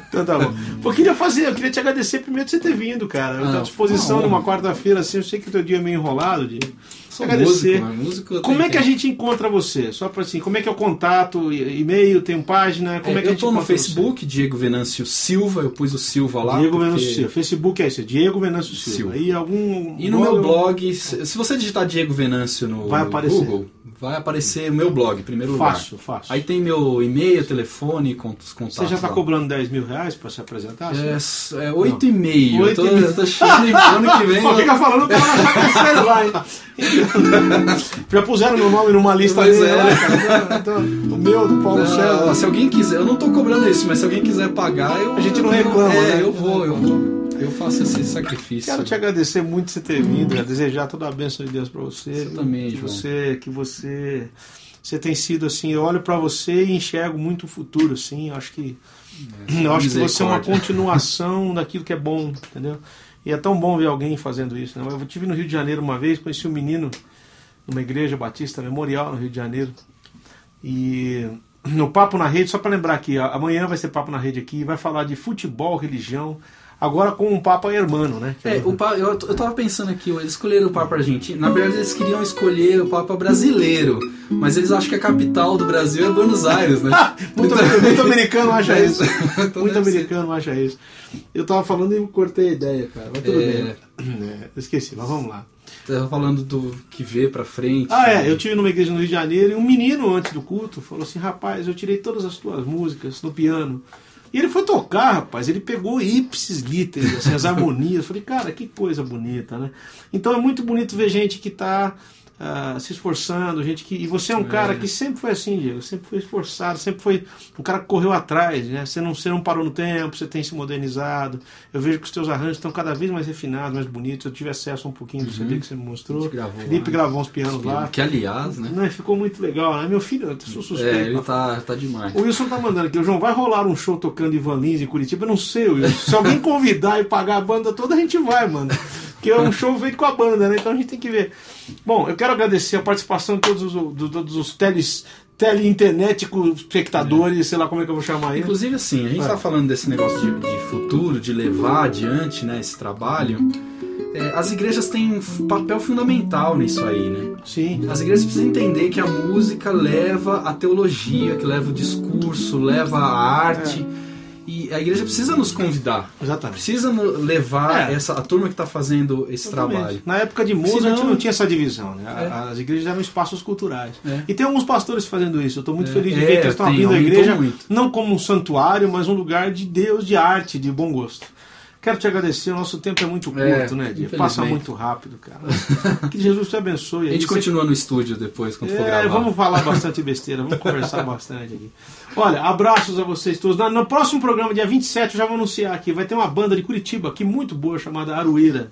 Então tá bom. Pô, eu queria fazer, eu queria te agradecer primeiro de você ter vindo, cara. Eu tô à ah, disposição numa quarta-feira, assim, eu sei que o teu dia é meio enrolado, Diego. Sou agradecer. Músico, músico como é que a gente encontra você? Só para assim, como é que é o contato? E-mail, tem página? Como é, é que eu estou no Facebook, você? Diego Venâncio Silva, eu pus o Silva lá. Diego porque... Venâncio Silva. Facebook é esse, Diego Venâncio Silva. Silva. E algum E no blog, meu blog, se você digitar Diego Venâncio no, vai aparecer. Google, vai aparecer meu blog, primeiro lugar. Fácil, fácil. Aí tem meu e-mail, telefone, contatos. Você já está cobrando 10 mil reais para se apresentar? É, é 8,5. Eu tô, eu tô cheio de ano que vem. Pô, fica falando para achar que lá, hein? Já puseram meu nome numa lista pois é. Lá, cara. Então, o meu, do Paulo César. Se alguém quiser, eu não tô cobrando isso, mas se alguém quiser pagar, eu. A gente não reclama, é, né? Eu vou, eu vou. Eu faço esse sacrifício. Quero te agradecer muito por você ter vindo, desejar toda a bênção de Deus para você. Você também, que João. Você, que você, você tem sido assim, eu olho para você e enxergo muito o futuro, assim. Eu acho que, é, eu acho que você é uma continuação daquilo que é bom, entendeu? E é tão bom ver alguém fazendo isso. Né? Eu estive no Rio de Janeiro uma vez, conheci um menino numa igreja batista memorial no Rio de Janeiro. E no Papo na Rede, só para lembrar aqui, amanhã vai ser Papo na Rede aqui, vai falar de futebol, religião, agora com um Papa Hermano, né? É, o eu, eu tava pensando aqui, eles escolheram o Papa argentino. Na verdade, eles queriam escolher o Papa brasileiro, mas eles acham que a capital do Brasil é Buenos Aires, né? muito, então, muito americano acha isso. então muito americano acha isso. Eu tava falando e cortei a ideia, cara. Mas tudo é... bem. É, esqueci, mas vamos lá. Tava falando do que vê pra frente. Ah, é. Eu tive numa igreja no Rio de Janeiro e um menino antes do culto falou assim: rapaz, eu tirei todas as tuas músicas no piano. E ele foi tocar, rapaz, ele pegou ipsis literis, assim, as harmonias. Eu falei, cara, que coisa bonita, né? Então é muito bonito ver gente que está uh, se esforçando, gente que. E você é um é. cara que sempre foi assim, Diego, sempre foi esforçado, sempre foi um cara que correu atrás, né? Você não, você não parou no tempo, você tem se modernizado. Eu vejo que os teus arranjos estão cada vez mais refinados, mais bonitos. Eu tive acesso a um pouquinho do uhum. CD que você me mostrou. Gravou, Felipe né? gravou uns pianos lá. Que aliás, né? Não, ficou muito legal, né? Meu filho, eu sou suspeito. É, ele tá, tá demais. O Wilson tá mandando aqui, o João vai rolar um show tocando Ivan Lins em Curitiba? Eu não sei, Wilson. Se alguém convidar e pagar a banda toda, a gente vai, mano. Porque é um show feito com a banda, né? Então a gente tem que ver. Bom, eu quero agradecer a participação de todos os, de todos os teles, teleinternéticos espectadores, é. sei lá como é que eu vou chamar aí. Inclusive, assim, a gente está falando desse negócio de, de, futuro, de levar adiante né, esse trabalho. É, as igrejas têm um papel fundamental nisso aí, né? Sim. As igrejas precisam entender que a música leva a teologia, que leva o discurso, leva a arte. É e a igreja precisa nos convidar. Exatamente. Precisa levar é. essa, a turma que está fazendo esse Exatamente. trabalho. Na época de Mozart Senão... não tinha essa divisão. Né? É. As igrejas eram espaços culturais. É. E tem alguns pastores fazendo isso. Eu estou muito é. feliz de ver que eles estão abrindo a igreja não como um santuário, mas um lugar de Deus, de arte, de bom gosto. Quero te agradecer, o nosso tempo é muito é, curto, é, né, Passa muito rápido, cara. Que Jesus te abençoe. A gente continua no estúdio depois, quando é, for gravar. Vamos falar bastante besteira, vamos conversar bastante aqui. Olha, abraços a vocês todos. No próximo programa, dia 27, eu já vou anunciar aqui, vai ter uma banda de Curitiba aqui muito boa, chamada Arueira.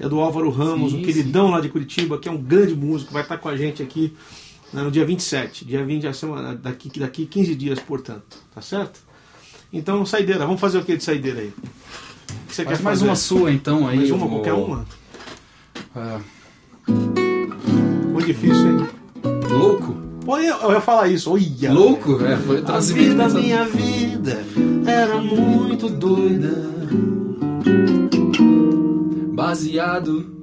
É do Álvaro Ramos, sim, um queridão sim. lá de Curitiba, que é um grande músico, vai estar com a gente aqui né, no dia 27. Dia 20, a semana, daqui, daqui 15 dias, portanto. Tá certo? Então, saideira. Vamos fazer o que de saideira aí? Você Faz quer mais fazer? uma sua então aí. Mais uma, vou... qualquer uma? É. Muito difícil, hein? Louco? Pô, eu ia falar isso. Olha, Louco? É, foi A vida, minha vida, era muito doida. Baseado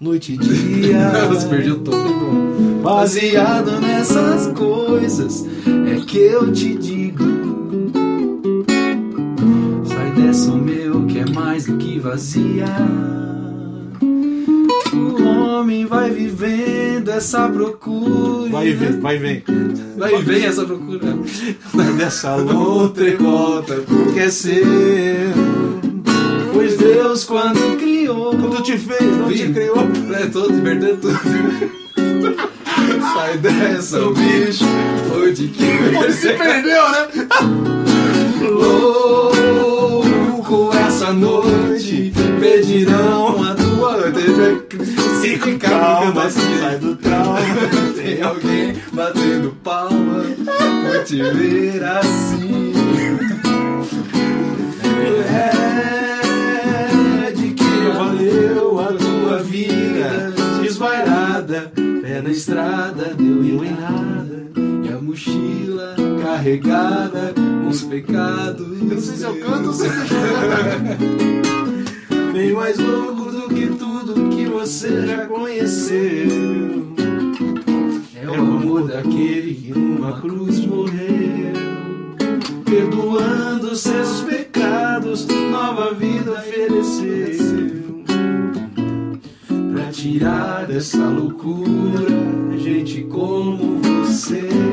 noite e dia. Você perdeu todo. Baseado nessas coisas, é que eu te digo. Que é mais do que vazia. O homem vai vivendo essa procura. Vai e vem, vai e vem. Vai e vem essa procura. Dessa luta e volta, porque é seu. Pois Deus, quando criou. Quando te fez, não te criou. É, todo perdendo tudo. Sai dessa, o bicho. Onde que. Onde se perdeu, né? Louco essa noite pedirão a tua Se calma, sai do trauma. Tem alguém batendo palma por te ver assim. É de que valeu a tua vida desvairada, pé na estrada, deu em nada. E a mochila carregada com os pecados. Eu não sei se eu canto ou se Bem mais louco do que tudo que você já conheceu. É o amor daquele que numa cruz morreu, perdoando seus pecados, nova vida ofereceu. Pra tirar dessa loucura, gente como você.